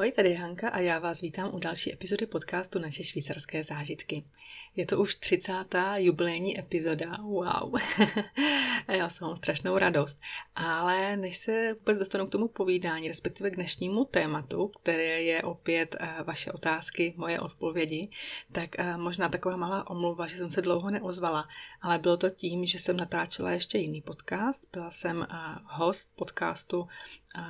Ahoj, tady je Hanka a já vás vítám u další epizody podcastu Naše švýcarské zážitky. Je to už 30. jubilejní epizoda, wow. já jsem mám strašnou radost. Ale než se vůbec dostanu k tomu povídání, respektive k dnešnímu tématu, které je opět eh, vaše otázky, moje odpovědi, tak eh, možná taková malá omluva, že jsem se dlouho neozvala, ale bylo to tím, že jsem natáčela ještě jiný podcast. Byla jsem eh, host podcastu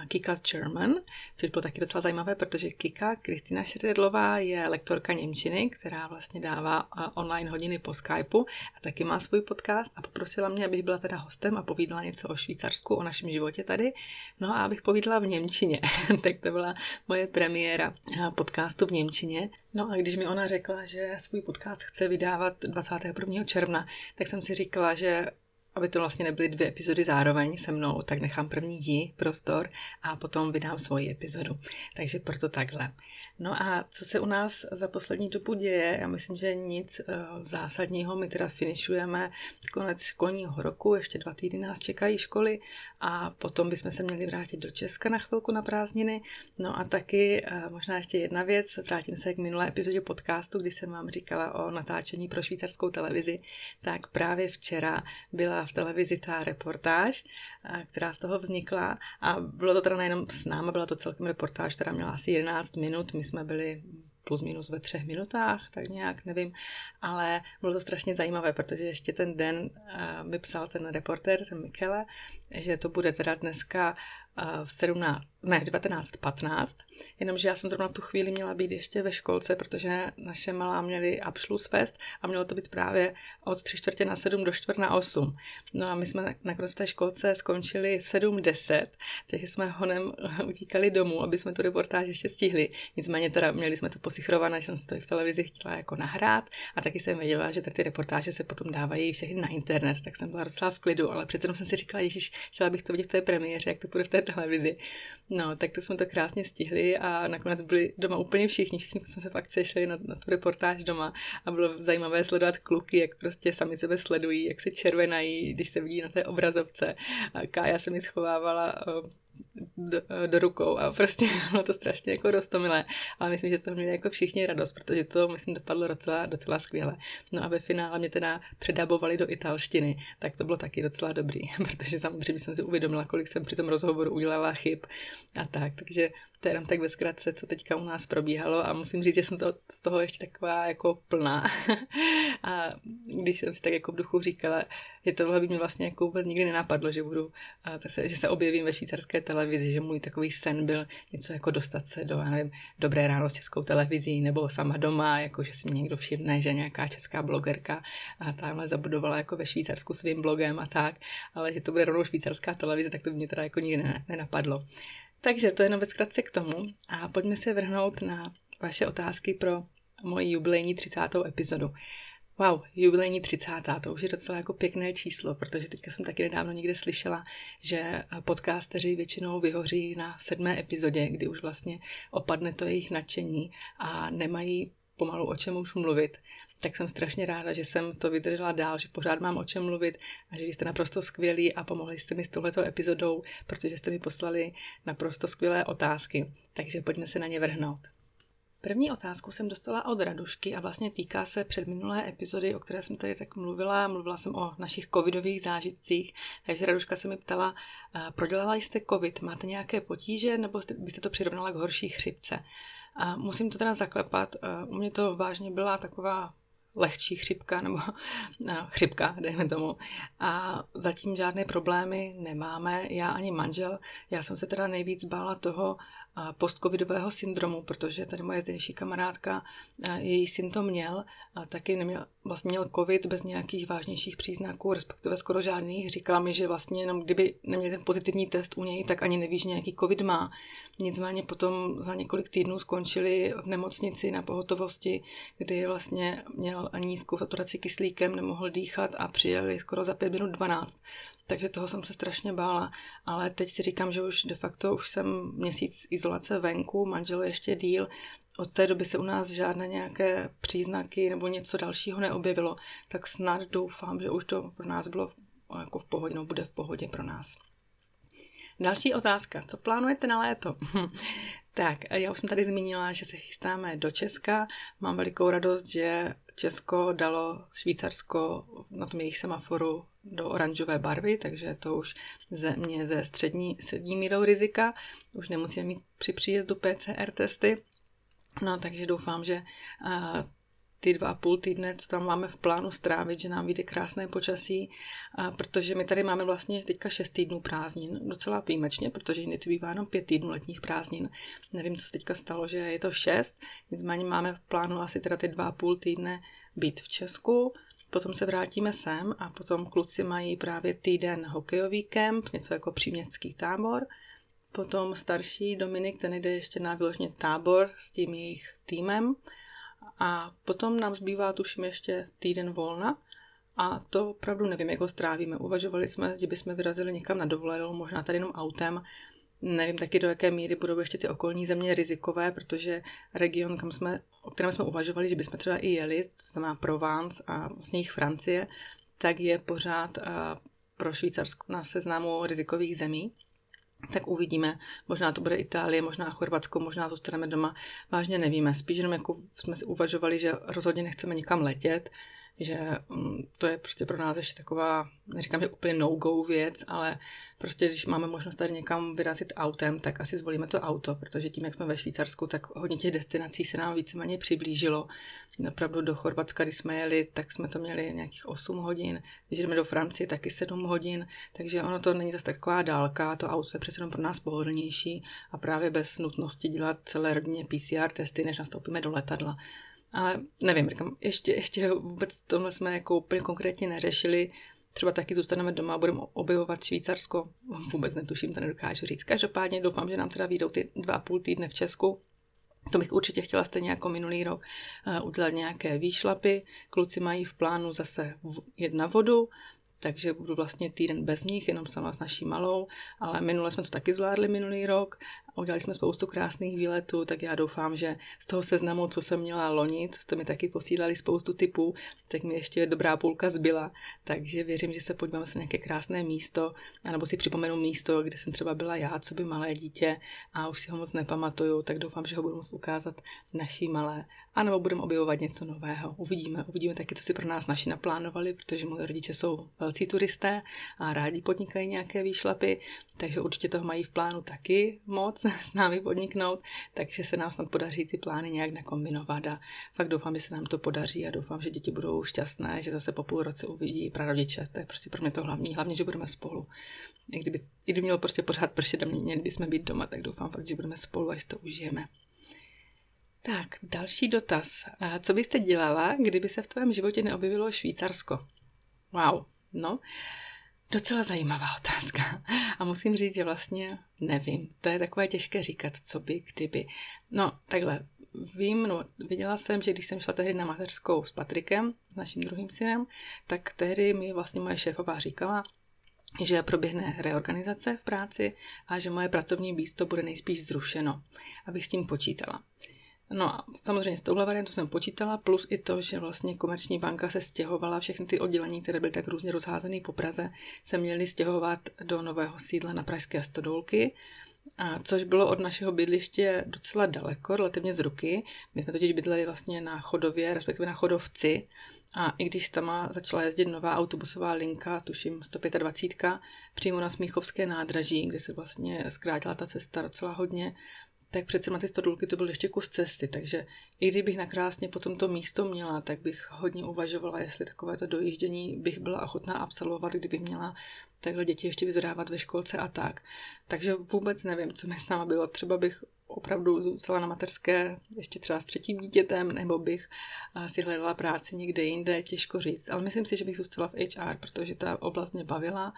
Kika's German, což bylo taky docela zajímavé, protože Kika, Kristýna Šerdedlová, je lektorka Němčiny, která vlastně dává online hodiny po Skypeu a taky má svůj podcast a poprosila mě, abych byla teda hostem a povídala něco o Švýcarsku, o našem životě tady. No a abych povídala v Němčině. tak to byla moje premiéra podcastu v Němčině. No a když mi ona řekla, že svůj podcast chce vydávat 21. června, tak jsem si říkala, že aby to vlastně nebyly dvě epizody zároveň se mnou, tak nechám první dí prostor a potom vydám svoji epizodu. Takže proto takhle. No a co se u nás za poslední dobu děje? Já myslím, že nic uh, zásadního. My teda finišujeme konec školního roku, ještě dva týdny nás čekají školy a potom bychom se měli vrátit do Česka na chvilku na prázdniny. No a taky uh, možná ještě jedna věc, vrátím se k minulé epizodě podcastu, kdy jsem vám říkala o natáčení pro švýcarskou televizi, tak právě včera byla v televizi ta reportáž, uh, která z toho vznikla a bylo to teda nejenom s náma, byla to celkem reportáž, která měla asi 11 minut, my jsme byli plus minus ve třech minutách, tak nějak, nevím, ale bylo to strašně zajímavé, protože ještě ten den uh, mi psal ten reporter, ten Michele, že to bude teda dneska v 17, ne, 19.15, jenomže já jsem zrovna tu chvíli měla být ještě ve školce, protože naše malá měly Abschlussfest a mělo to být právě od 3 čtvrtě na 7 do 4 na 8. No a my jsme nakonec v té školce skončili v 7.10, takže jsme honem utíkali domů, aby jsme tu reportáž ještě stihli. Nicméně teda měli jsme to posichrované, že jsem si to i v televizi chtěla jako nahrát a taky jsem věděla, že ty reportáže se potom dávají všechny na internet, tak jsem byla docela v klidu, ale přece jsem si říkala, Ježíš, chtěla bych to vidět v té premiéře, jak to bude v té televizi. No, tak to jsme to krásně stihli a nakonec byli doma úplně všichni, všichni jsme se fakt sešli na, na tu reportáž doma a bylo zajímavé sledovat kluky, jak prostě sami sebe sledují, jak se červenají, když se vidí na té obrazovce. A Kája se mi schovávala do, do rukou a prostě bylo to strašně jako roztomilé, ale myslím, že to měli jako všichni radost, protože to myslím dopadlo docela, docela skvěle. No a ve finále mě teda předabovali do italštiny, tak to bylo taky docela dobrý, protože samozřejmě jsem si uvědomila, kolik jsem při tom rozhovoru udělala chyb a tak, takže to je jenom tak ve zkratce, co teďka u nás probíhalo a musím říct, že jsem to, z toho ještě taková jako plná. a když jsem si tak jako v duchu říkala, že tohle by mě vlastně jako vůbec nikdy nenapadlo, že budu, se, že se objevím ve švýcarské televizi, že můj takový sen byl něco jako dostat se do, já nevím, dobré ráno s českou televizí nebo sama doma, jako že si mě někdo všimne, že nějaká česká blogerka a tamhle zabudovala jako ve Švýcarsku svým blogem a tak, ale že to bude rovnou švýcarská televize, tak to by mě teda jako nikdy nenapadlo. Takže to je jenom ve zkratce k tomu a pojďme se vrhnout na vaše otázky pro moji jubilejní 30. epizodu. Wow, jubilejní 30. to už je docela jako pěkné číslo, protože teďka jsem taky nedávno někde slyšela, že podcasteři většinou vyhoří na sedmé epizodě, kdy už vlastně opadne to jejich nadšení a nemají pomalu o čem už mluvit tak jsem strašně ráda, že jsem to vydržela dál, že pořád mám o čem mluvit a že jste naprosto skvělí a pomohli jste mi s touhletou epizodou, protože jste mi poslali naprosto skvělé otázky. Takže pojďme se na ně vrhnout. První otázku jsem dostala od Radušky a vlastně týká se předminulé epizody, o které jsem tady tak mluvila. Mluvila jsem o našich covidových zážitcích, takže Raduška se mi ptala, prodělala jste covid, máte nějaké potíže nebo byste to přirovnala k horší chřipce? A musím to teda zaklepat, u mě to vážně byla taková lehčí chřipka nebo no, chřipka, dejme tomu. A zatím žádné problémy nemáme, já ani manžel. Já jsem se teda nejvíc bála toho, postcovidového syndromu, protože tady moje zdejší kamarádka, její syn to měl a taky neměl, vlastně měl covid bez nějakých vážnějších příznaků, respektive skoro žádných. Říkala mi, že vlastně jenom kdyby neměl ten pozitivní test u něj, tak ani nevíš, že nějaký covid má. Nicméně potom za několik týdnů skončili v nemocnici na pohotovosti, kdy vlastně měl nízkou saturaci kyslíkem, nemohl dýchat a přijeli skoro za 5 minut 12 takže toho jsem se strašně bála. Ale teď si říkám, že už de facto už jsem měsíc izolace venku, manžel ještě díl. Od té doby se u nás žádné nějaké příznaky nebo něco dalšího neobjevilo, tak snad doufám, že už to pro nás bylo jako v pohodě, no bude v pohodě pro nás. Další otázka. Co plánujete na léto? Tak, já už jsem tady zmínila, že se chystáme do Česka. Mám velikou radost, že Česko dalo Švýcarsko na tom jejich semaforu do oranžové barvy, takže to už země ze střední, střední mírou rizika. Už nemusíme mít při příjezdu PCR testy. No, takže doufám, že ty dva a půl týdne, co tam máme v plánu strávit, že nám vyjde krásné počasí, a protože my tady máme vlastně teďka šest týdnů prázdnin, docela výjimečně, protože jiný to bývá jenom pět týdnů letních prázdnin. Nevím, co se teďka stalo, že je to šest, nicméně máme v plánu asi teda ty dva a půl týdne být v Česku, potom se vrátíme sem a potom kluci mají právě týden hokejový kemp, něco jako příměstský tábor, Potom starší Dominik, ten jde ještě na vyloženě tábor s tím jejich týmem. A potom nám zbývá tuším ještě týden volna. A to opravdu nevím, jak ho strávíme. Uvažovali jsme, že bychom vyrazili někam na dovolenou, možná tady jenom autem. Nevím taky, do jaké míry budou ještě ty okolní země rizikové, protože region, kam jsme, o kterém jsme uvažovali, že bychom třeba i jeli, to znamená Provence a vlastně jich Francie, tak je pořád pro Švýcarsko na seznamu rizikových zemí tak uvidíme. Možná to bude Itálie, možná Chorvatsko, možná zůstaneme doma. Vážně nevíme. Spíš jenom jako jsme si uvažovali, že rozhodně nechceme nikam letět, že mm, to je prostě pro nás ještě taková, neříkám, že úplně no-go věc, ale prostě když máme možnost tady někam vyrazit autem, tak asi zvolíme to auto, protože tím, jak jsme ve Švýcarsku, tak hodně těch destinací se nám víceméně přiblížilo. Napravdu do Chorvatska, když jsme jeli, tak jsme to měli nějakých 8 hodin, když jdeme do Francie, taky 7 hodin, takže ono to není zase taková dálka, to auto je přece jenom pro nás pohodlnější a právě bez nutnosti dělat celé rodině PCR testy, než nastoupíme do letadla. Ale nevím, říkám, ještě, ještě vůbec tohle jsme jako úplně konkrétně neřešili. Třeba taky zůstaneme doma a budeme objevovat Švýcarsko. Vůbec netuším, to nedokážu říct. Každopádně doufám, že nám teda vyjdou ty dva půl týdne v Česku. To bych určitě chtěla stejně jako minulý rok uh, udělat nějaké výšlapy. Kluci mají v plánu zase jet na vodu, takže budu vlastně týden bez nich, jenom sama s naší malou, ale minule jsme to taky zvládli minulý rok udělali jsme spoustu krásných výletů, tak já doufám, že z toho seznamu, co jsem měla lonit, jste mi taky posílali spoustu typů, tak mi ještě dobrá půlka zbyla, takže věřím, že se podíváme se na nějaké krásné místo, anebo si připomenu místo, kde jsem třeba byla já, co by malé dítě a už si ho moc nepamatuju, tak doufám, že ho budu moct ukázat naší malé. Anebo budeme objevovat něco nového. Uvidíme, uvidíme taky, co si pro nás naši naplánovali, protože moje rodiče jsou velcí turisté a rádi podnikají nějaké výšlapy, takže určitě toho mají v plánu taky moc s námi podniknout, takže se nám snad podaří ty plány nějak nakombinovat a fakt doufám, že se nám to podaří a doufám, že děti budou šťastné, že zase po půl roce uvidí prarodiče. To je prostě pro mě to hlavní, hlavně, že budeme spolu. I kdyby, i kdyby mělo prostě pořád pršet a měli bychom být doma, tak doufám fakt, že budeme spolu a že to užijeme. Tak, další dotaz. Co byste dělala, kdyby se v tvém životě neobjevilo Švýcarsko? Wow, no, docela zajímavá otázka. A musím říct, že vlastně nevím. To je takové těžké říkat, co by, kdyby. No, takhle, vím, no, viděla jsem, že když jsem šla tehdy na mateřskou s Patrikem, s naším druhým synem, tak tehdy mi vlastně moje šéfová říkala, že proběhne reorganizace v práci a že moje pracovní místo bude nejspíš zrušeno, abych s tím počítala. No a samozřejmě s touhle variantou jsem počítala, plus i to, že vlastně komerční banka se stěhovala, všechny ty oddělení, které byly tak různě rozházené po Praze, se měly stěhovat do nového sídla na Pražské stodolky, a což bylo od našeho bydliště docela daleko, relativně z ruky. My jsme totiž bydleli vlastně na chodově, respektive na chodovci. A i když tam začala jezdit nová autobusová linka, tuším 125, přímo na Smíchovské nádraží, kde se vlastně zkrátila ta cesta docela hodně, tak přece na ty stodulky to byl ještě kus cesty, takže i kdybych nakrásně potom to místo měla, tak bych hodně uvažovala, jestli takovéto dojíždění bych byla ochotná absolvovat, kdyby měla takhle děti ještě vyzrávat ve školce a tak. Takže vůbec nevím, co mi s náma bylo. Třeba bych opravdu zůstala na materské ještě třeba s třetím dítětem, nebo bych si hledala práci někde jinde, těžko říct. Ale myslím si, že bych zůstala v HR, protože ta oblast mě bavila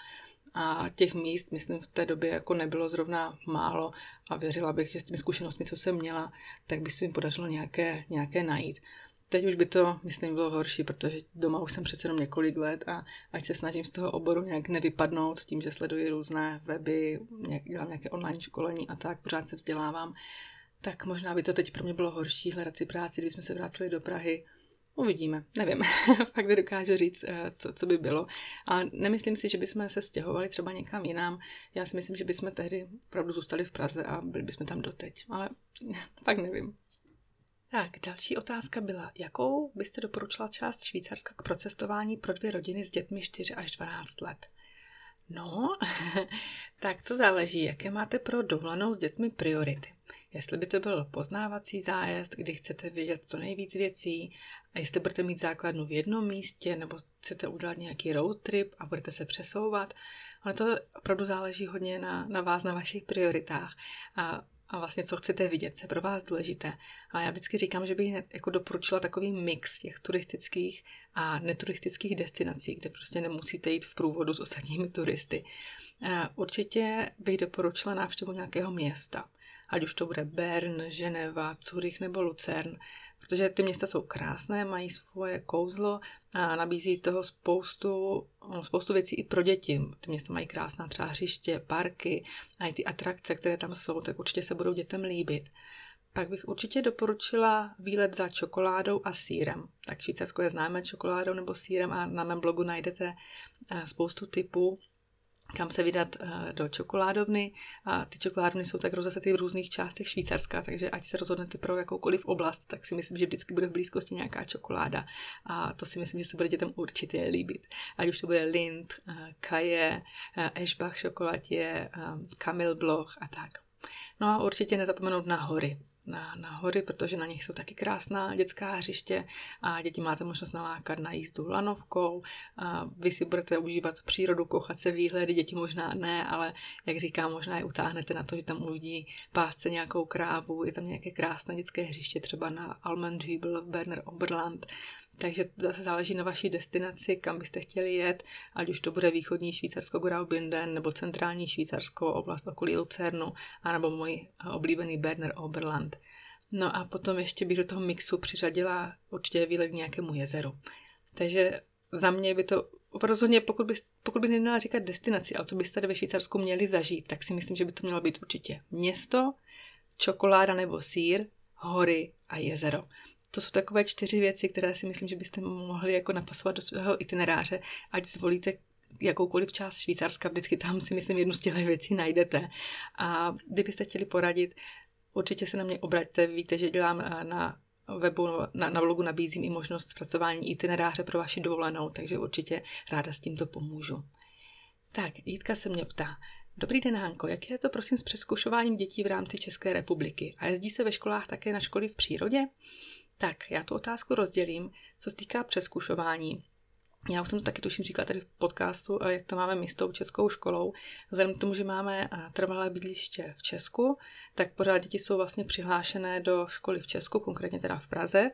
a těch míst, myslím, v té době jako nebylo zrovna málo a věřila bych, že s těmi zkušenostmi, co jsem měla, tak by se mi podařilo nějaké, nějaké najít. Teď už by to, myslím, bylo horší, protože doma už jsem přece jenom několik let a ať se snažím z toho oboru nějak nevypadnout s tím, že sleduji různé weby, nějak, dělám nějaké online školení a tak, pořád se vzdělávám, tak možná by to teď pro mě bylo horší hledat si práci, kdybychom se vrátili do Prahy, Uvidíme, nevím. Fakt nedokážu říct, eh, co, co by bylo. A nemyslím si, že bychom se stěhovali třeba někam jinam. Já si myslím, že bychom tehdy opravdu zůstali v Praze a byli bychom tam doteď. Ale fakt nevím. Tak, další otázka byla, jakou byste doporučila část Švýcarska k procestování pro dvě rodiny s dětmi 4 až 12 let? No, tak to záleží, jaké máte pro dovolenou s dětmi priority. Jestli by to byl poznávací zájezd, kdy chcete vědět co nejvíc věcí, a jestli budete mít základnu v jednom místě, nebo chcete udělat nějaký road trip a budete se přesouvat, ale to opravdu záleží hodně na, na vás, na vašich prioritách. A a vlastně co chcete vidět, co je pro vás důležité. A já vždycky říkám, že bych jako doporučila takový mix těch turistických a neturistických destinací, kde prostě nemusíte jít v průvodu s ostatními turisty. Určitě bych doporučila návštěvu nějakého města, ať už to bude Bern, Ženeva, Zurich nebo Lucern, protože ty města jsou krásné, mají svoje kouzlo a nabízí toho spoustu, spoustu věcí i pro děti. Ty města mají krásná třeba hřiště, parky a i ty atrakce, které tam jsou, tak určitě se budou dětem líbit. Pak bych určitě doporučila výlet za čokoládou a sírem. Tak Švýcarsko je známé čokoládou nebo sírem a na mém blogu najdete eh, spoustu typů kam se vydat eh, do čokoládovny. A ty čokoládovny jsou tak rozesety v různých částech Švýcarska, takže ať se rozhodnete pro jakoukoliv oblast, tak si myslím, že vždycky bude v blízkosti nějaká čokoláda. A to si myslím, že se bude dětem určitě líbit. Ať už to bude Lind, eh, Kaje, Eschbach šokoladě, Kamil Bloch a tak. No a určitě nezapomenout na hory na, na hory, protože na nich jsou taky krásná dětská hřiště a děti máte možnost nalákat na jízdu lanovkou. A vy si budete užívat přírodu, kouchat se výhledy, děti možná ne, ale jak říkám, možná je utáhnete na to, že tam uvidí pásce nějakou krávu, je tam nějaké krásné dětské hřiště, třeba na Almendhübel, Berner Oberland, takže zase záleží na vaší destinaci, kam byste chtěli jet, ať už to bude východní Švýcarsko Graubünden nebo centrální Švýcarsko, oblast okolí Lucernu, anebo můj oblíbený Berner Oberland. No a potom ještě bych do toho mixu přiřadila určitě výlet k nějakému jezeru. Takže za mě by to rozhodně, pokud by, pokud by neměla říkat destinaci, ale co byste tady ve Švýcarsku měli zažít, tak si myslím, že by to mělo být určitě město, čokoláda nebo sír, hory a jezero. To jsou takové čtyři věci, které si myslím, že byste mohli jako napasovat do svého itineráře, ať zvolíte jakoukoliv část Švýcarska, vždycky tam si myslím jednu z těch věcí najdete. A kdybyste chtěli poradit, určitě se na mě obraťte, víte, že dělám eh, na webu, na, na blogu nabízím i možnost zpracování itineráře pro vaši dovolenou, takže určitě ráda s tímto pomůžu. Tak, Jitka se mě ptá, Dobrý den, Hanko, jak je to prosím s přeskušováním dětí v rámci České republiky? A jezdí se ve školách také na školy v přírodě? Tak, já tu otázku rozdělím, co se týká přeskušování. Já už jsem to taky tuším říkala tady v podcastu, jak to máme my s tou českou školou. Vzhledem k tomu, že máme trvalé bydliště v Česku, tak pořád děti jsou vlastně přihlášené do školy v Česku, konkrétně teda v Praze,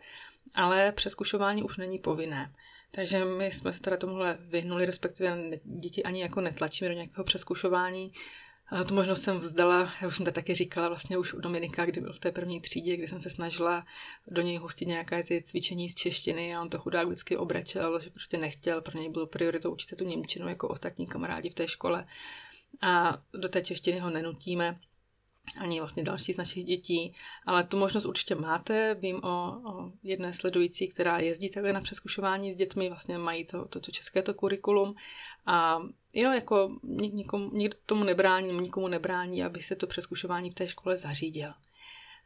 ale přeskušování už není povinné. Takže my jsme se teda tomuhle vyhnuli, respektive děti ani jako netlačíme do nějakého přeskušování. Tu možnost jsem vzdala, já už jsem to taky říkala vlastně už u Dominika, kdy byl v té první třídě, kdy jsem se snažila do něj hustit nějaké ty cvičení z češtiny a on to chudák vždycky obrečel, že prostě nechtěl, pro něj bylo prioritou učit tu Němčinu jako ostatní kamarádi v té škole. A do té češtiny ho nenutíme, ani vlastně další z našich dětí, ale tu možnost určitě máte. Vím o, o jedné sledující, která jezdí takhle na přeskušování s dětmi, vlastně mají to, to, to české to kurikulum a jo, jako nikomu, nikdo tomu nebrání, nikomu nebrání, aby se to přeskušování v té škole zařídil.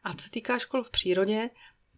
A co týká škol v přírodě,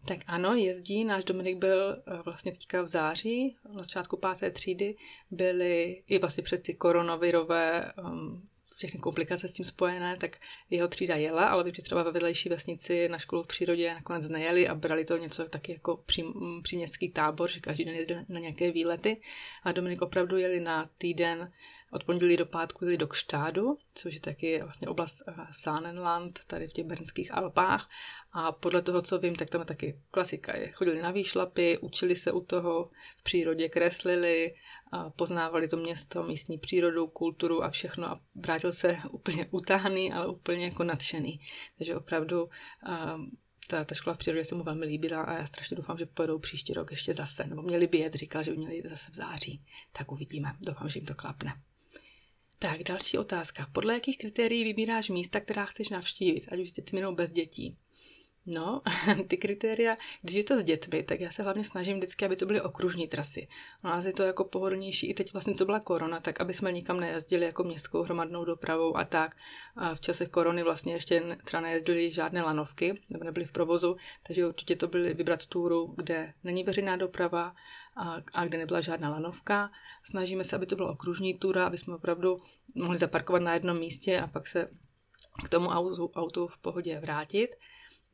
tak ano, jezdí. Náš Dominik byl eh, vlastně teďka v září, na začátku páté třídy, byly i vlastně před ty koronavirové um, všechny komplikace s tím spojené, tak jeho třída jela, ale vím, že třeba ve vedlejší vesnici na školu v přírodě nakonec nejeli a brali to něco taky jako pří, příměstský tábor, že každý den jezdili na nějaké výlety. A Dominik opravdu jeli na týden od pondělí do pátku jeli do Kštádu, což je taky vlastně oblast eh, Sánenland, tady v těch Bernských Alpách. A podle toho, co vím, tak tam je taky klasika. Chodili na výšlapy, učili se u toho, v přírodě kreslili, poznávali to město, místní přírodu, kulturu a všechno a vrátil se úplně utáhný, ale úplně jako nadšený. Takže opravdu ta, ta škola v přírodě se mu velmi líbila a já strašně doufám, že pojedou příští rok ještě zase. Nebo měli by jet, říkal, že by měli zase v září. Tak uvidíme. Doufám, že jim to klapne. Tak, další otázka. Podle jakých kritérií vybíráš místa, která chceš navštívit, ať už s dětmi nebo bez dětí? No, ty kritéria, když je to s dětmi, tak já se hlavně snažím vždycky, aby to byly okružní trasy. U nás je to jako pohodlnější, i teď vlastně, co byla korona, tak aby jsme nikam nejezdili jako městskou hromadnou dopravou a tak. A v čase korony vlastně ještě třeba nejezdili žádné lanovky, nebo nebyly v provozu, takže určitě to byly vybrat túru, kde není veřejná doprava a, a kde nebyla žádná lanovka. Snažíme se, aby to byla okružní túra, aby jsme opravdu mohli zaparkovat na jednom místě a pak se k tomu autu, autu v pohodě vrátit.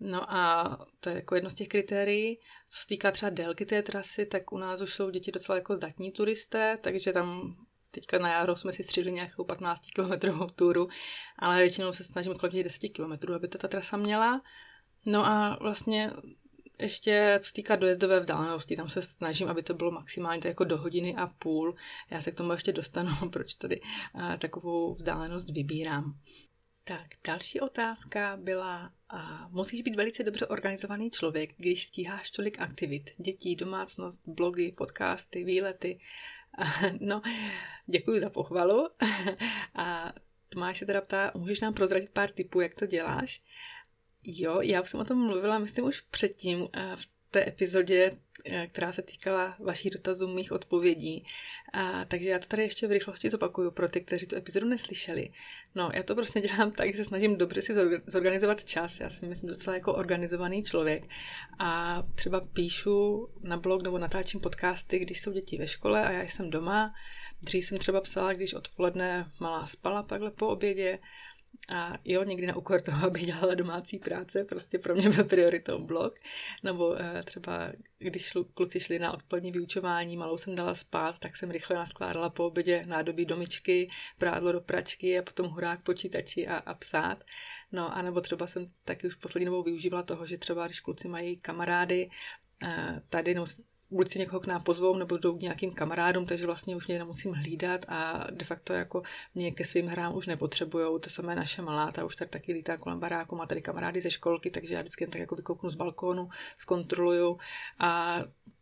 No a to je jako jedno z těch kritérií. Co se týká třeba délky té trasy, tak u nás už jsou děti docela jako zdatní turisté, takže tam teďka na jaro jsme si střídli nějakou 15 km túru, ale většinou se snažím kolem těch 10 km, aby to ta trasa měla. No a vlastně ještě co týká dojezdové vzdálenosti, tam se snažím, aby to bylo maximálně jako do hodiny a půl. Já se k tomu ještě dostanu, proč tady uh, takovou vzdálenost vybírám. Tak, další otázka byla, a musíš být velice dobře organizovaný člověk, když stíháš tolik aktivit. Dětí, domácnost, blogy, podcasty, výlety. No, děkuji za pochvalu. A Tomáš se teda ptá, můžeš nám prozradit pár tipů, jak to děláš? Jo, já jsem o tom mluvila, myslím, už předtím v té epizodě, eh, která se týkala vašich dotazů, mých odpovědí. A, takže já to tady ještě v rychlosti zopakuju pro ty, kteří tu epizodu neslyšeli. No, já to prostě dělám tak, že se snažím dobře si zorganizovat čas. Já si myslím docela jako organizovaný člověk. A třeba píšu na blog nebo natáčím podcasty, když jsou děti ve škole a já jsem doma. Dřív jsem třeba psala, když odpoledne malá spala takhle po obědě. A jo, někdy na úkor toho, aby dělala domácí práce, prostě pro mě byl prioritou blog. Nebo e, třeba, když šlu, kluci šli na odpolední vyučování, malou jsem dala spát, tak jsem rychle naskládala po obědě nádobí domičky, prádlo do pračky a potom hurák počítači a, a psát. No a nebo třeba jsem taky už poslední dobou využívala toho, že třeba když kluci mají kamarády, e, tady no, buď si někoho k nám pozvou, nebo jdou k nějakým kamarádům, takže vlastně už mě nemusím hlídat a de facto jako mě ke svým hrám už nepotřebujou. To samé naše malá, ta už tady taky lítá kolem baráku, má tady kamarády ze školky, takže já vždycky jen tak jako vykouknu z balkónu, zkontroluju a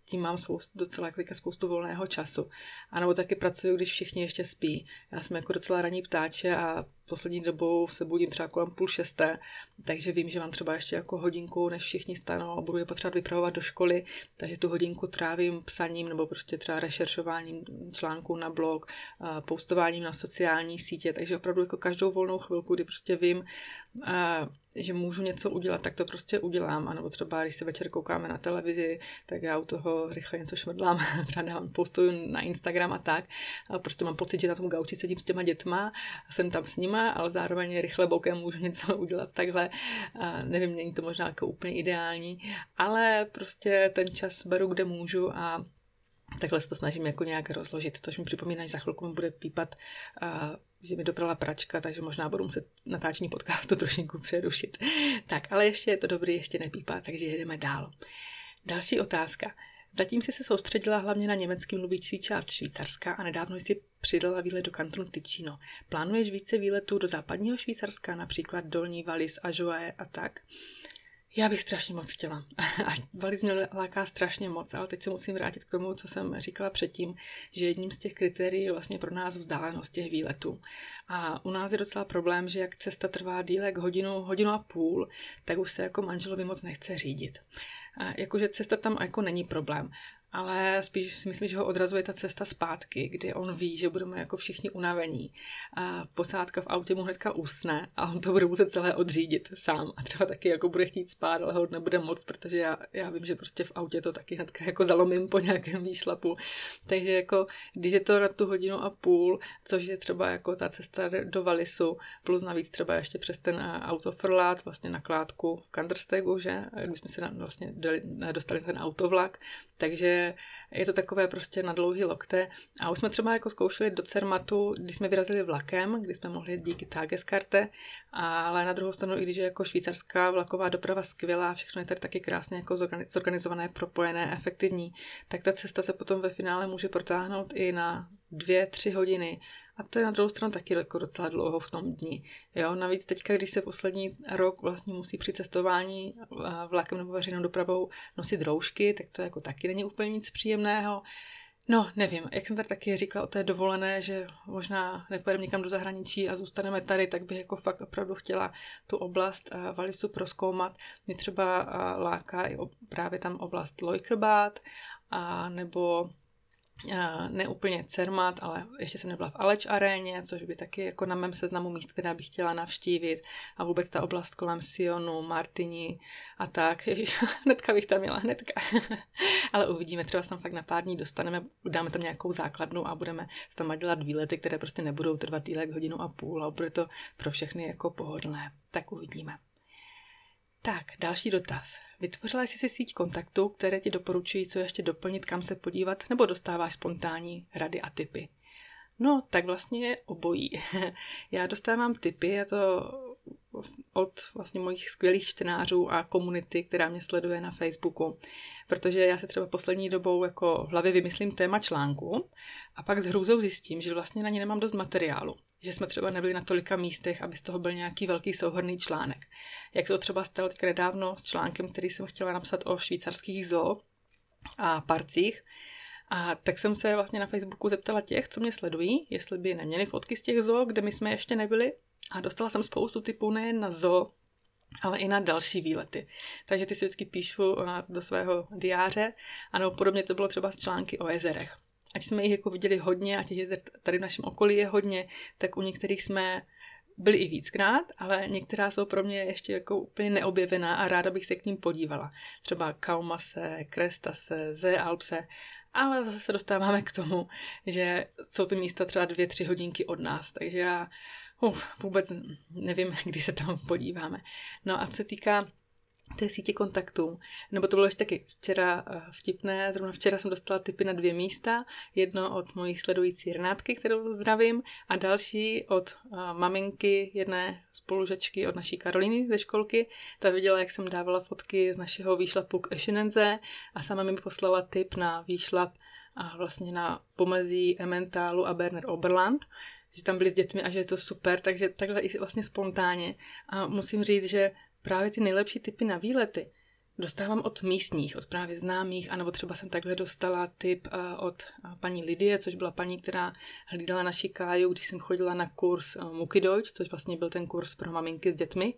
tím mám spoustu, docela jako spoustu volného času. A nebo taky pracuju, když všichni ještě spí. Já jsem jako docela raní ptáče a poslední dobou se budím třeba kolem půl šesté, takže vím, že mám třeba ještě jako hodinku, než všichni stanou a budu je potřebovat vypravovat do školy, takže tu hodinku trávím psaním nebo prostě třeba rešeršováním článků na blog, postováním na sociální sítě, takže opravdu jako každou volnou chvilku, kdy prostě vím, že můžu něco udělat, tak to prostě udělám. A nebo třeba, když se večer koukáme na televizi, tak já u toho rychle něco šmrdlám, třeba dávám, postuju na Instagram a tak. A prostě mám pocit, že na tom gauči sedím s těma dětma, jsem tam s nima, ale zároveň rychle bokem můžu něco udělat takhle. A nevím, není to možná jako úplně ideální, ale prostě ten čas beru, kde můžu a Takhle se to snažím jako nějak rozložit, což mi připomíná, že za chvilku mi bude pípat, a, že mi doprala pračka, takže možná budu muset natáčení podcastu trošinku přerušit. Tak, ale ještě je to dobrý, ještě nepípá, takže jedeme dál. Další otázka. Zatím jsi se soustředila hlavně na německý mluvící část Švýcarska a nedávno jsi přidala výlet do kantonu Ticino. Plánuješ více výletů do západního Švýcarska, například Dolní Valis, Ajoie a tak? Já bych strašně moc chtěla. A Valis mě láká strašně moc, ale teď se musím vrátit k tomu, co jsem říkala předtím, že jedním z těch kritérií je vlastně pro nás vzdálenost těch výletů. A u nás je docela problém, že jak cesta trvá díle jak hodinu, hodinu a půl, tak už se jako manželovi moc nechce řídit. A jakože cesta tam jako není problém ale spíš si myslím, že ho odrazuje ta cesta zpátky, kdy on ví, že budeme jako všichni unavení. A posádka v autě mu hnedka usne a on to bude muset celé odřídit sám a třeba taky jako bude chtít spát, ale ho nebude moc, protože já, já vím, že prostě v autě to taky hnedka jako zalomím po nějakém výšlapu. Takže jako, když je to na tu hodinu a půl, což je třeba jako ta cesta do Valisu, plus navíc třeba ještě přes ten autofrlát, vlastně nakládku v Kanderstegu, že, když jsme se vlastně dostali ten autovlak, takže je to takové prostě na dlouhý lokte. A už jsme třeba jako zkoušeli do Cermatu, když jsme vyrazili vlakem, kdy jsme mohli díky Tageskarte, ale na druhou stranu, i když je jako švýcarská vlaková doprava skvělá, všechno je tady taky krásně jako zorganizované, propojené, efektivní, tak ta cesta se potom ve finále může protáhnout i na dvě, tři hodiny a to je na druhou stranu taky jako docela dlouho v tom dní. Jo? Navíc teďka, když se poslední rok vlastně musí při cestování vlakem nebo veřejnou dopravou nosit roušky, tak to jako taky není úplně nic příjemného. No, nevím, jak jsem tady taky říkala o té dovolené, že možná nepojedeme někam do zahraničí a zůstaneme tady, tak bych jako fakt opravdu chtěla tu oblast Valisu proskoumat. Mě třeba láká i právě tam oblast Lojkrbát, a nebo ne úplně Cermat, ale ještě jsem nebyla v Aleč aréně, což by taky jako na mém seznamu míst, která bych chtěla navštívit a vůbec ta oblast kolem Sionu, Martini a tak. hnedka bych tam měla, hnedka. ale uvidíme, třeba se tam fakt na pár dní dostaneme, dáme tam nějakou základnu a budeme tam dělat výlety, které prostě nebudou trvat dílek hodinu a půl a bude to pro všechny jako pohodlné. Tak uvidíme. Tak, další dotaz. Vytvořila jsi si síť kontaktů, které ti doporučují, co ještě doplnit, kam se podívat, nebo dostáváš spontánní rady a typy? No, tak vlastně obojí. Já dostávám typy, a to od vlastně mojich skvělých čtenářů a komunity, která mě sleduje na Facebooku. Protože já se třeba poslední dobou jako v hlavě vymyslím téma článku a pak s hrůzou zjistím, že vlastně na ně nemám dost materiálu že jsme třeba nebyli na tolika místech, aby z toho byl nějaký velký souhrný článek. Jak to třeba stalo teď nedávno s článkem, který jsem chtěla napsat o švýcarských zoo a parcích. A tak jsem se vlastně na Facebooku zeptala těch, co mě sledují, jestli by neměli fotky z těch zoo, kde my jsme ještě nebyli. A dostala jsem spoustu typů nejen na zoo, ale i na další výlety. Takže ty si vždycky píšu do svého diáře. Ano, podobně to bylo třeba s články o jezerech ať jsme jich jako viděli hodně a těch jezer tady v našem okolí je hodně, tak u některých jsme byli i víckrát, ale některá jsou pro mě ještě jako úplně neobjevená a ráda bych se k ním podívala. Třeba Kaumase, Krestase, Ze Alpse, ale zase se dostáváme k tomu, že jsou ty místa třeba dvě, tři hodinky od nás, takže já uf, vůbec nevím, kdy se tam podíváme. No a co se týká té sítě kontaktů. Nebo to bylo ještě taky včera eh, vtipné, zrovna včera jsem dostala tipy na dvě místa, jedno od mojí sledující Renátky, kterou zdravím, a další od eh, maminky jedné spolužačky od naší Karoliny ze školky. Ta viděla, jak jsem dávala fotky z našeho výšlapu k Ešinenze a sama mi poslala tip na výšlap a vlastně na pomezí Emmentalu a Berner Oberland že tam byli s dětmi a že je to super, takže takhle i vlastně spontánně. A musím říct, že právě ty nejlepší typy na výlety dostávám od místních, od právě známých, anebo třeba jsem takhle dostala tip eh, od eh, paní Lidie, což byla paní, která hlídala naši káju, když jsem chodila na kurz eh, Muki Deutsch, což vlastně byl ten kurz pro maminky s dětmi,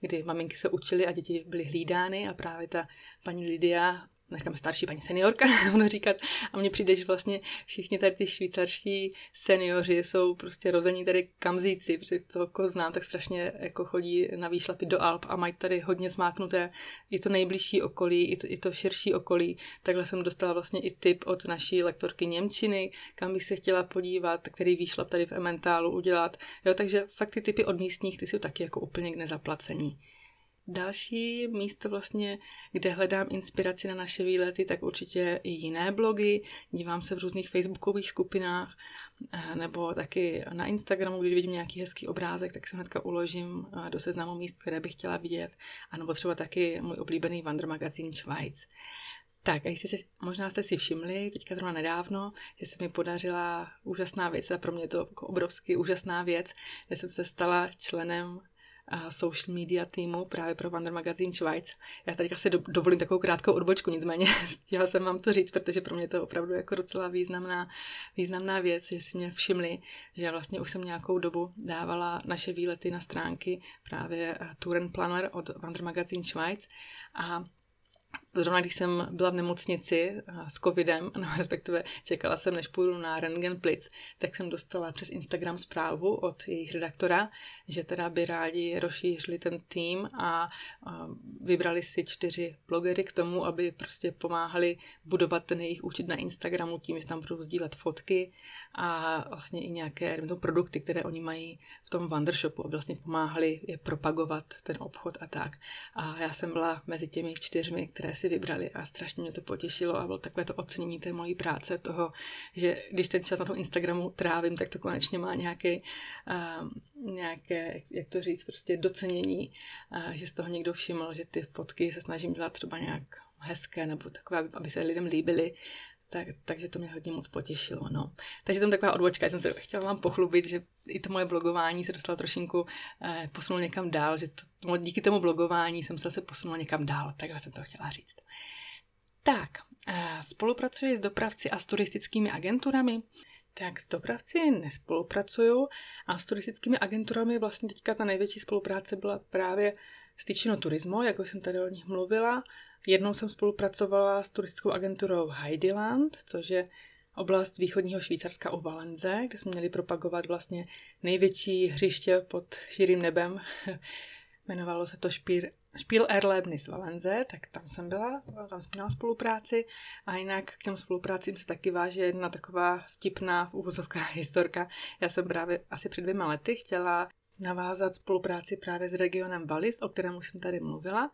kdy maminky se učily a děti byly hlídány a právě ta paní Lidia říkám starší paní seniorka, ono říkat, a mně přijde, že vlastně všichni tady ty švýcarští seniori jsou prostě rození tady kamzíci, protože to jako znám, tak strašně jako chodí na výšlapy do Alp a mají tady hodně zmáknuté i to nejbližší okolí, i to, i to širší okolí. Takhle jsem dostala vlastně i tip od naší lektorky Němčiny, kam bych se chtěla podívat, který výšlap tady v Ementálu udělat. Jo, takže fakt ty typy od místních, ty jsou taky jako úplně k nezaplacení. Další místo vlastně, kde hledám inspiraci na naše výlety, tak určitě i jiné blogy. Dívám se v různých facebookových skupinách eh, nebo taky na Instagramu, když vidím nějaký hezký obrázek, tak se hnedka uložím eh, do seznamu míst, které bych chtěla vidět. A nebo třeba taky můj oblíbený Wandermagazin Schweiz. Tak, a jste si, možná jste si všimli, teďka zrovna nedávno, že se mi podařila úžasná věc, a pro mě to jako obrovsky úžasná věc, že jsem se stala členem social media týmu právě pro Wander Magazine Schweiz. Já asi do, dovolím takovou krátkou odbočku, nicméně chtěla jsem vám to říct, protože pro mě to opravdu jako docela významná, významná věc, že si mě všimli, že vlastně už jsem nějakou dobu dávala naše výlety na stránky právě eh, Touren Planner od Wander Magazine Schweiz a Zrovna když jsem byla v nemocnici eh, s covidem, no respektive čekala jsem, než půjdu na Rengen Plic, tak jsem dostala přes Instagram zprávu od jejich redaktora, že teda by rádi rozšířili ten tým a vybrali si čtyři blogery k tomu, aby prostě pomáhali budovat ten jejich účet na Instagramu tím, že tam budou sdílet fotky a vlastně i nějaké produkty, které oni mají v tom Wandershopu, aby vlastně pomáhali je propagovat ten obchod a tak. A já jsem byla mezi těmi čtyřmi, které si vybrali a strašně mě to potěšilo a bylo takové to ocenění té mojí práce, toho, že když ten čas na tom Instagramu trávím, tak to konečně má nějaký, uh, nějaké, jak to říct, prostě docenění, uh, že z toho někdo všiml, že ty fotky se snažím dělat třeba nějak hezké nebo takové, aby se lidem líbily tak, takže to mě hodně moc potěšilo. No. Takže tam taková odbočka, já jsem se chtěla vám pochlubit, že i to moje blogování se dostalo trošinku eh, posunulo někam dál, že to, no, díky tomu blogování jsem se posunula někam dál, takhle jsem to chtěla říct. Tak, spolupracuji s dopravci a s turistickými agenturami. Tak s dopravci nespolupracuju a s turistickými agenturami vlastně teďka ta největší spolupráce byla právě s Ticino Turismo, jako jsem tady o nich mluvila. Jednou jsem spolupracovala s turistickou agenturou Heidiland, což je oblast východního Švýcarska u Valenze, kde jsme měli propagovat vlastně největší hřiště pod širým nebem. Jmenovalo se to Špír, Špíl Erlebnis Valenze, tak tam jsem byla, tam jsem měla spolupráci a jinak k těm spoluprácím se taky váže jedna taková vtipná v historka. Já jsem právě asi před dvěma lety chtěla navázat spolupráci právě s regionem Valis, o kterém už jsem tady mluvila.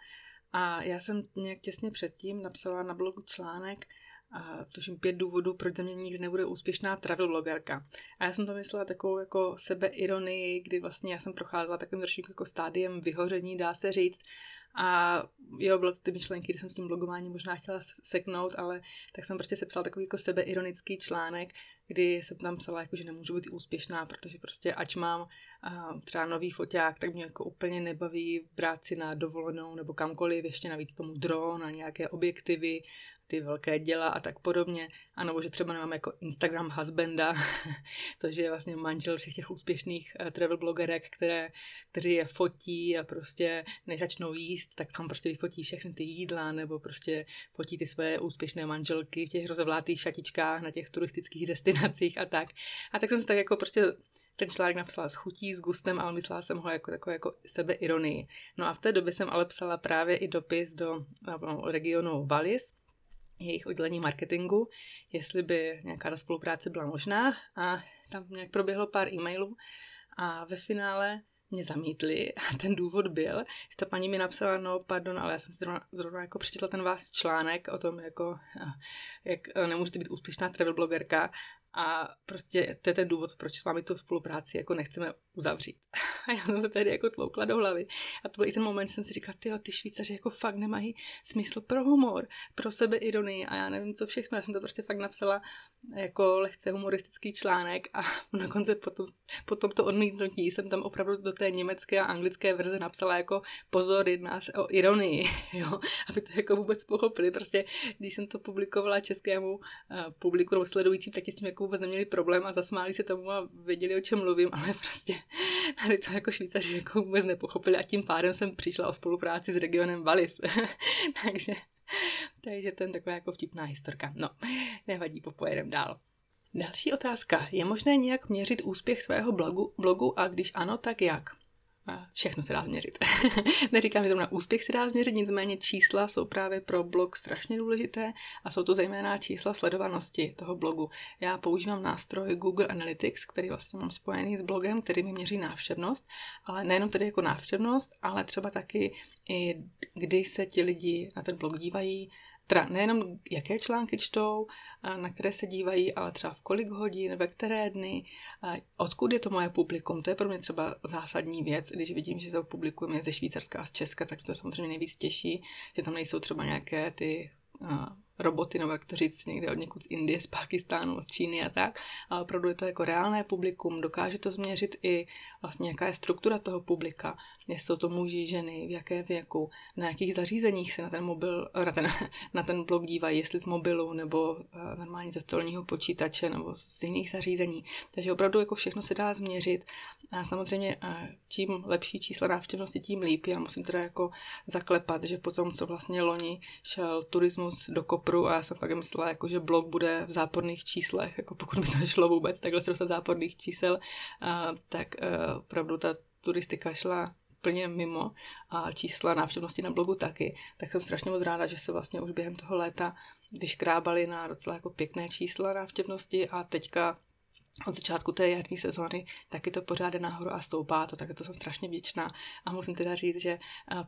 A já jsem nějak těsně předtím napsala na blogu článek, a tuším pět důvodů, proč ze mě nikdy nebude úspěšná travel blogerka. A já jsem to myslela takovou jako sebeironii, kdy vlastně já jsem procházela takovým trošku jako stádiem vyhoření, dá se říct. A jo, bylo to ty myšlenky, kdy jsem s tím blogováním možná chtěla seknout, ale tak jsem prostě sepsala takový jako sebeironický článek, kdy jsem tam psala, jako, že nemůžu být úspěšná, protože prostě ať mám uh, třeba nový foťák, tak mě jako úplně nebaví brát si na dovolenou nebo kamkoliv, ještě navíc tomu dron a nějaké objektivy, ty velké děla a tak podobně. A nebo že třeba nemám jako Instagram husbanda, což je vlastně manžel všech těch úspěšných uh, travel blogerek, které, kteří je fotí a prostě než začnou jíst, tak tam prostě vyfotí všechny ty jídla nebo prostě fotí ty své úspěšné manželky v těch rozevlátých šatičkách na těch turistických destinacích a tak. A tak jsem si tak jako prostě ten článek napsala s chutí, s gustem, ale myslela jsem ho jako takové jako sebeironii. No a v té době jsem ale psala právě i dopis do no, regionu Valis, jejich oddělení marketingu, jestli by nějaká spolupráce byla možná. A tam nějak proběhlo pár e-mailů a ve finále mě zamítli a ten důvod byl, že ta paní mi napsala, no pardon, ale já jsem zrovna, zrovna jako přečetla ten váš článek o tom, jako, jak nemůžete být úspěšná travel blogerka. A prostě to je ten důvod, proč s vámi tu spolupráci jako nechceme uzavřít. A já jsem se tady jako tloukla do hlavy. A to byl i ten moment, jsem si říkala, ty ty Švýcaři jako fakt nemají smysl pro humor, pro sebe ironii a já nevím co všechno. Já jsem to prostě fakt napsala jako lehce humoristický článek a nakonec potom, po tomto odmítnutí jsem tam opravdu do té německé a anglické verze napsala jako pozor, jedná se o ironii, jo, aby to jako vůbec pochopili. Prostě když jsem to publikovala českému uh, publiku nebo sledujícím, tak s tím jako vůbec neměli problém a zasmáli se tomu a věděli, o čem mluvím, ale prostě tady to jako Švýcaři jako vůbec nepochopili a tím pádem jsem přišla o spolupráci s regionem Valis. Takže takže ten taková jako vtipná historka. No, nevadí, popojedem dál. Další otázka. Je možné nějak měřit úspěch tvého blogu, blogu a když ano, tak jak? Všechno se dá změřit. Neříkám, že to na úspěch se dá změřit, nicméně čísla jsou právě pro blog strašně důležité a jsou to zejména čísla sledovanosti toho blogu. Já používám nástroj Google Analytics, který vlastně mám spojený s blogem, který mi měří návštěvnost, ale nejenom tedy jako návštěvnost, ale třeba taky i kdy se ti lidi na ten blog dívají, Teda nejenom jaké články čtou, na které se dívají, ale třeba v kolik hodin, ve které dny, odkud je to moje publikum. To je pro mě třeba zásadní věc, když vidím, že to publikum je ze Švýcarska a z Česka, tak to samozřejmě nejvíc těší, že tam nejsou třeba nějaké ty roboty, nebo jak to říct, někde od někud z Indie, z Pakistánu, z Číny a tak, ale opravdu je to jako reálné publikum, dokáže to změřit i vlastně jaká je struktura toho publika, jestli jsou to muži, ženy, v jaké věku, na jakých zařízeních se na ten mobil, na ten, na ten blog dívají, jestli z mobilu nebo eh, normálně ze stolního počítače nebo z jiných zařízení. Takže opravdu jako všechno se dá změřit a samozřejmě eh, čím lepší čísla návštěvnosti, tím líp. Já musím teda jako zaklepat, že potom, co vlastně loni šel turismus do kopru a já jsem fakt myslela, jako, že blog bude v záporných číslech, jako pokud by to šlo vůbec takhle se dostat záporných čísel, a, tak a, opravdu ta turistika šla úplně mimo a čísla návštěvnosti na blogu taky, tak jsem strašně moc ráda, že se vlastně už během toho léta vyškrábali na docela jako pěkné čísla návštěvnosti a teďka od začátku té jarní sezóny taky to pořád nahoru a stoupá to, tak to jsem strašně vděčná. A musím teda říct, že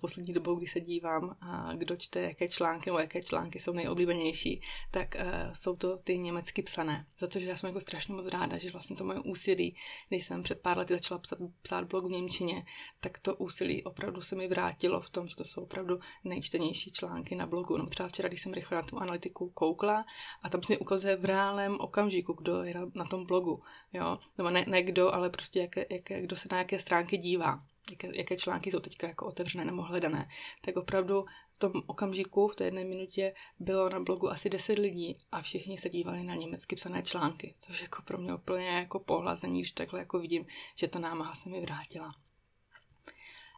poslední dobou, kdy se dívám, kdo čte, jaké články nebo jaké články jsou nejoblíbenější, tak jsou to ty německy psané. Za to, že já jsem jako strašně moc ráda, že vlastně to moje úsilí, když jsem před pár lety začala psát, psát blog v Němčině, tak to úsilí opravdu se mi vrátilo v tom, že to jsou opravdu nejčtenější články na blogu. No třeba včera, když jsem rychle na tu analytiku koukla a tam se mi ukazuje v reálném okamžiku, kdo je na tom blogu jo, nebo ne, ne kdo, ale prostě jaké, jaké, kdo se na jaké stránky dívá, jaké, jaké články jsou teďka jako otevřené nebo hledané, tak opravdu v tom okamžiku, v té jedné minutě, bylo na blogu asi 10 lidí a všichni se dívali na německy psané články, což jako pro mě úplně jako pohlazení, když takhle jako vidím, že ta námaha se mi vrátila.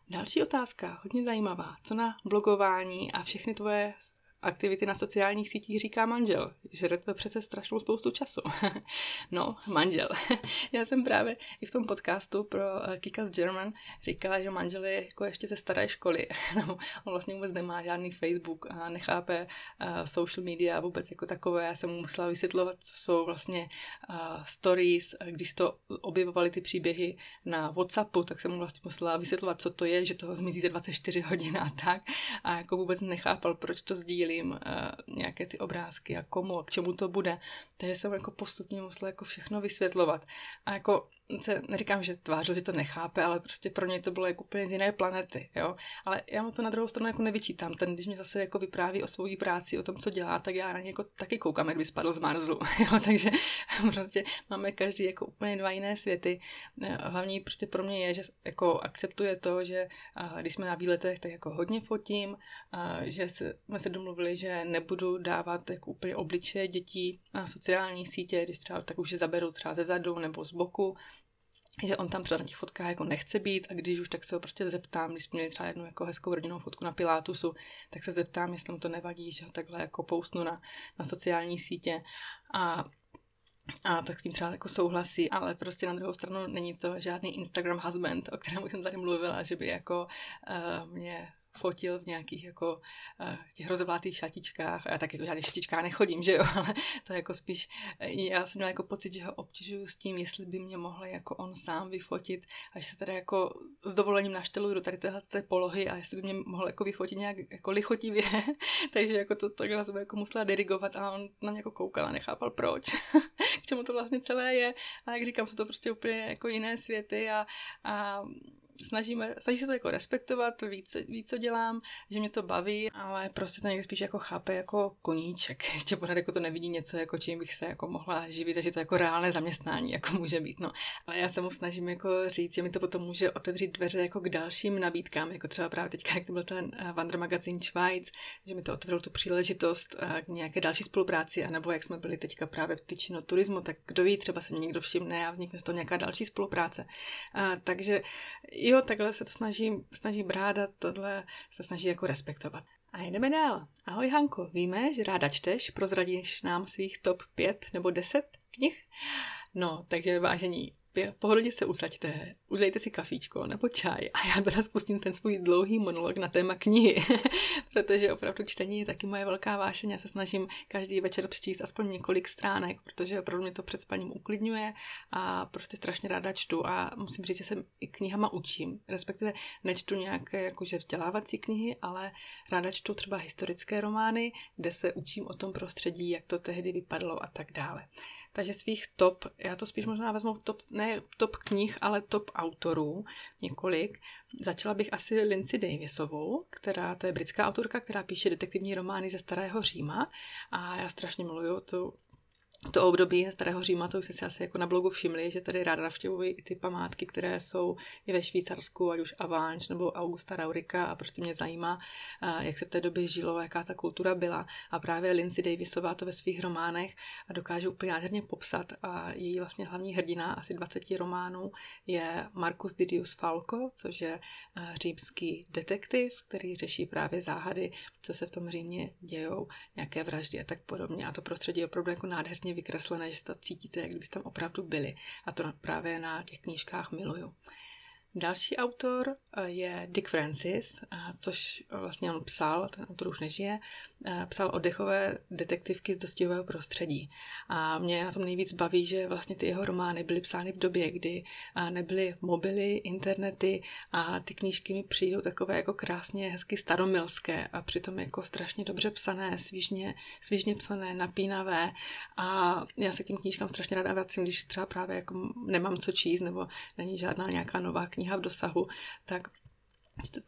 Další otázka, hodně zajímavá. Co na blogování a všechny tvoje aktivity na sociálních sítích říká manžel. Žere to přece strašnou spoustu času. no, manžel. Já jsem právě i v tom podcastu pro eh, Kikas German říkala, že manžel je jako ještě ze staré školy. no, on vlastně vůbec nemá žádný Facebook a nechápe uh, social media vůbec jako takové. Já jsem mu musela vysvětlovat, co jsou vlastně uh, stories. Když to objevovali ty příběhy na Whatsappu, tak jsem mu vlastně musela vysvětlovat, co to je, že toho zmizí za 24 hodin a tak. A jako vůbec nechápal, proč to sdílí sdílím uh, nějaké ty obrázky a komu a k čemu to bude. Takže jsem jako postupně musela jako všechno vysvětlovat. A jako se neříkám, že tvářil, že to nechápe, ale prostě pro něj to bylo jako úplně z jiné planety, jo. Ale já mu to na druhou stranu jako nevyčítám. Ten, když mě zase jako vypráví o své práci, o tom, co dělá, tak já na něj jako taky koukám, jak by spadl z Marsu, jo. Takže prostě máme každý jako úplně dva jiné světy. Eh, hlavní prostě pro mě je, že jako akceptuje to, že když jsme na výletech, tak jako hodně fotím, že jsme se domluvili, že nebudu dávat jako úplně obličeje dětí na sociální sítě, když třeba tak už je zaberu třeba ze zadu nebo z boku, že on tam třeba na těch fotkách jako nechce být a když už tak se ho prostě zeptám, když jsme měli třeba jednu jako hezkou rodinnou fotku na Pilátusu, tak se zeptám, jestli mu to nevadí, že ho takhle jako poustnu na, na sociální sítě a a tak s tím třeba jako souhlasí, ale prostě na druhou stranu není to žádný Instagram husband, o kterém jsem tady mluvila, že by jako uh, mě fotil v nějakých jako uh, těch rozevlátých šatičkách. Já taky v žádných šatičkách nechodím, že jo, ale to jako spíš, eh, já jsem měla jako pocit, že ho obtěžuju s tím, jestli by mě mohl jako on sám vyfotit, až se teda jako s dovolením našteluju do tady téhle té polohy a jestli by mě mohl jako vyfotit nějak jako lichotivě. Takže jako to takhle jsem jako musela dirigovat a on na mě jako koukal a nechápal proč, k čemu to vlastně celé je. A jak říkám, jsou to prostě úplně jako jiné světy a, a snažíme, snaží se to jako respektovat, víc, víc, co dělám, že mě to baví, ale prostě to někdy spíš jako chápe jako koníček. Ještě pořád jako to nevidí něco, jako čím bych se jako mohla živit, takže to jako reálné zaměstnání jako může být. No. Ale já se mu snažím jako říct, že mi to potom může otevřít dveře jako k dalším nabídkám, jako třeba právě teďka, jak to byl ten eh, Wander Magazine Schweiz, že mi to otevřelo tu příležitost eh, k nějaké další spolupráci, anebo jak jsme byli teďka právě v Tyčino turismu, tak kdo ví, třeba se někdo všimne a vznikne z toho nějaká další spolupráce. A, takže jo, takhle se to snaží, snaží brát a tohle se snaží jako respektovat. A jdeme dál. Ahoj Hanko, víme, že ráda čteš, prozradíš nám svých top 5 nebo 10 knih? No, takže vážení, pohodlně se usaďte, udejte si kafíčko nebo čaj a já teda spustím ten svůj dlouhý monolog na téma knihy, protože opravdu čtení je taky moje velká vášeň. Já se snažím každý večer přečíst aspoň několik stránek, protože opravdu mě to před spaním uklidňuje a prostě strašně ráda čtu a musím říct, že se i knihama učím, respektive nečtu nějaké jakože vzdělávací knihy, ale ráda čtu třeba historické romány, kde se učím o tom prostředí, jak to tehdy vypadalo a tak dále. Takže svých top, já to spíš možná vezmu top, ne top knih, ale top autorů, několik. Začala bych asi Lindsay Davisovou, která to je britská autorka, která píše detektivní romány ze Starého Říma a já strašně miluju tu to období starého Říma, to už jste si asi jako na blogu všimli, že tady ráda navštěvuji i ty památky, které jsou i ve Švýcarsku, ať už Avanč nebo Augusta Raurika a prostě mě zajímá, jak se v té době žilo, jaká ta kultura byla. A právě Lindsay Davisová to ve svých románech dokáže úplně nádherně popsat a její vlastně hlavní hrdina asi 20 románů je Marcus Didius Falco, což je římský detektiv, který řeší právě záhady, co se v tom Římě dějou, nějaké vraždy a tak podobně. A to prostředí je opravdu jako nádherně vykreslené, že se to cítíte, jak kdybyste tam opravdu byli. A to právě na těch knížkách miluju. Další autor eh, je Dick Francis, eh, což vlastně on psal, ten autor už nežije, eh, psal oddechové detektivky z dostihového prostředí. A mě na tom nejvíc baví, že vlastně ty jeho romány byly psány v době, kdy nebyly mobily, internety a ty knížky mi přijdou takové jako krásně, hezky staromilské a přitom jako strašně dobře psané, svížně, svížně psané, napínavé a já se tím knížkám strašně ráda vracím, když třeba právě jako nemám co číst nebo není žádná nějaká nová kniha kniha v dosahu, tak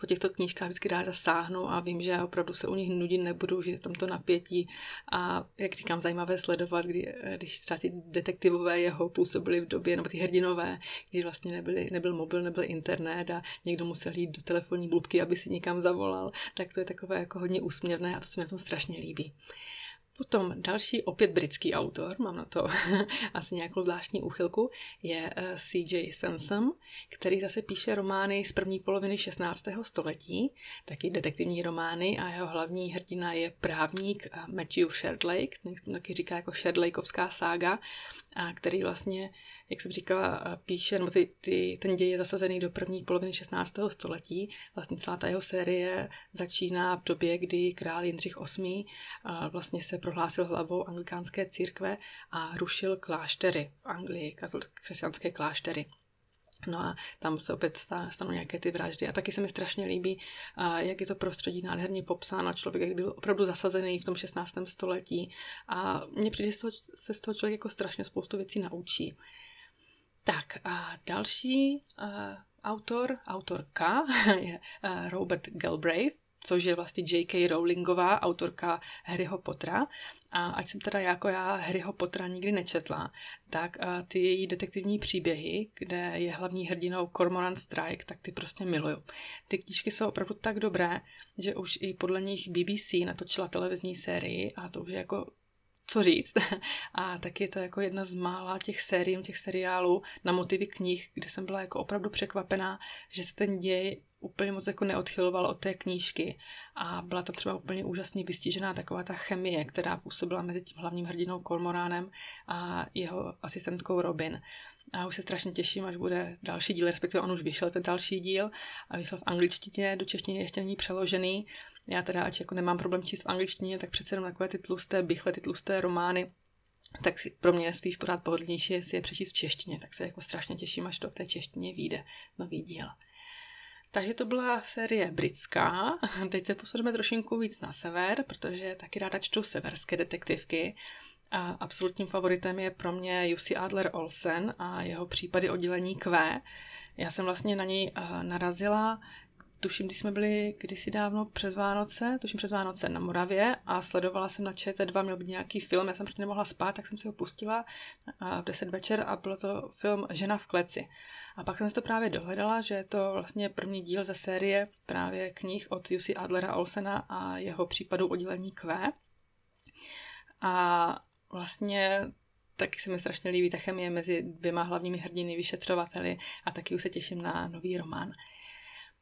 po těchto knížkách vždycky ráda sáhnu a vím, že opravdu se u nich nudit nebudu, že je tam to napětí a jak říkám, zajímavé sledovat, kdy, když třeba ty detektivové jeho působili v době, nebo ty hrdinové, když vlastně nebyli, nebyl mobil, nebyl internet a někdo musel jít do telefonní budky, aby si někam zavolal, tak to je takové jako hodně úsměvné a to se mi na tom strašně líbí. Potom další, opět britský autor, mám na to asi nějakou zvláštní úchylku, je eh, C.J. Sansom, který zase píše romány z první poloviny 16. století, taky detektivní romány a jeho hlavní hrdina je právník eh, Matthew Sherdlake, taky říká jako Sherdlakeovská sága, a který vlastně jak jsem říkala, píše, nebo ty, ty, ten děj je zasazený do první poloviny 16. století. Vlastně celá ta jeho série začíná v době, kdy král Jindřich VIII vlastně se prohlásil hlavou anglikánské církve a rušil kláštery v Anglii, křesťanské kláštery. No a tam se opět stanou nějaké ty vraždy. A taky se mi strašně líbí, jak je to prostředí nádherně popsáno. Člověk byl opravdu zasazený v tom 16. století. A mně přijde, že se z toho člověk jako strašně spoustu věcí naučí. Tak a další autor, autorka je Robert Galbraith, což je vlastně J.K. Rowlingová, autorka Harryho Pottera. A ať jsem teda jako já Harryho Pottera nikdy nečetla, tak uh, ty její detektivní příběhy, kde je hlavní hrdinou Cormoran Strike, tak ty prostě miluju. Ty knížky jsou opravdu tak dobré, že už i podle nich BBC natočila televizní sérii a to už je jako co říct. A taky je to jako jedna z mála těch sérií, těch seriálů na motivy knih, kde jsem byla jako opravdu překvapená, že se ten děj úplně moc jako neodchyloval od té knížky a byla tam třeba úplně úžasně vystižená taková ta chemie, která působila mezi tím hlavním hrdinou Cormoránem a jeho asistentkou Robin. A už se strašně těším, až bude další díl, respektive on už vyšel ten další díl a vyšel v angličtině, do češtiny ještě není přeložený já teda, ať jako nemám problém číst v angličtině, tak přece jenom takové ty tlusté bychle, ty tlusté romány, tak pro mě je spíš pořád pohodlnější si je přečíst v češtině, tak se jako strašně těším, až to v té češtině vyjde nový díl. Takže to byla série britská. Teď se posuneme trošinku víc na sever, protože taky ráda čtu severské detektivky. A absolutním favoritem je pro mě Jussi Adler Olsen a jeho případy oddělení Q. Já jsem vlastně na něj eh, narazila tuším, když jsme byli kdysi dávno přes Vánoce, tuším přes Vánoce na Moravě a sledovala jsem na ČT2, měl být nějaký film, já jsem prostě nemohla spát, tak jsem si ho pustila v 10 večer a byl to film Žena v kleci. A pak jsem si to právě dohledala, že je to vlastně první díl ze série právě knih od Jussi Adlera Olsena a jeho případu oddělení Q. A vlastně taky se mi strašně líbí ta chemie mezi dvěma hlavními hrdiny, vyšetřovateli a taky už se těším na nový román.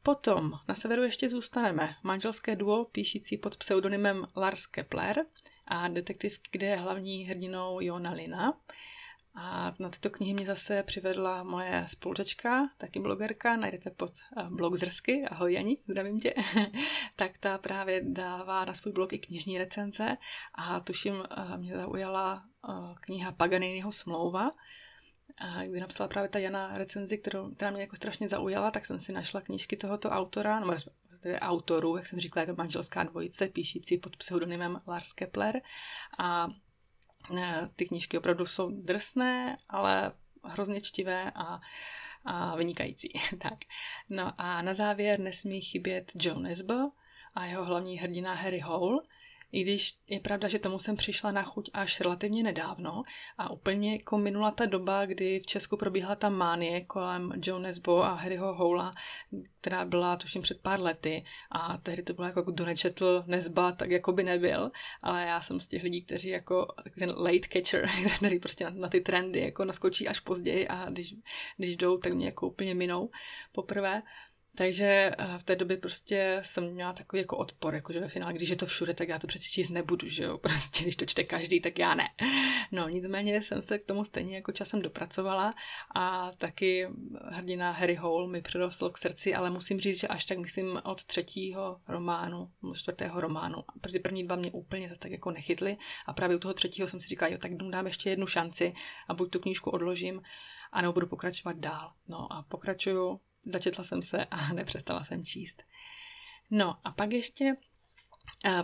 Potom na severu ještě zůstaneme. Manželské duo píšící pod pseudonymem Lars Kepler a detektiv, kde je hlavní hrdinou Jona Lina. A na tyto knihy mě zase přivedla moje spolučečka, taky blogerka, najdete pod eh, blog Zrsky, ahoj Jani, zdravím tě, tak ta právě dává na svůj blog i knižní recenze. A tuším, eh, mě zaujala eh, kniha Paganiniho smlouva, kdy napsala právě ta Jana recenzi, kterou, která mě jako strašně zaujala, tak jsem si našla knížky tohoto autora, nebo autorů, jak jsem říkala, je to manželská dvojice, píšící pod pseudonymem Lars Kepler. A ty knížky opravdu jsou drsné, ale hrozně čtivé a, a vynikající. tak. No a na závěr nesmí chybět John Nesbo a jeho hlavní hrdina Harry Hole, i když je pravda, že tomu jsem přišla na chuť až relativně nedávno a úplně jako minula ta doba, kdy v Česku probíhala ta mánie kolem Joe Nesbo a Harryho Houla, která byla tuším před pár lety a tehdy to bylo jako kdo nečetl Nesba, tak jako by nebyl, ale já jsem z těch lidí, kteří jako ten late catcher, který prostě na, na ty trendy jako naskočí až později a když, když jdou, tak mě jako úplně minou poprvé. Takže eh, v té době prostě jsem měla takový jako odpor, jako že ve finále, když je to všude, tak já to přeci číst nebudu, že jo, prostě když to čte každý, tak já ne. No nicméně jsem se k tomu stejně jako časem dopracovala a taky hrdina Harry Hole mi přirostl k srdci, ale musím říct, že až tak myslím od třetího románu, čtvrtého románu, protože první dva mě úplně zase tak jako nechytly a právě u toho třetího jsem si říkala, jo, tak dám ještě jednu šanci a buď tu knížku odložím, a nebo budu pokračovat dál. No a pokračuju začetla jsem se a nepřestala jsem číst. No a pak ještě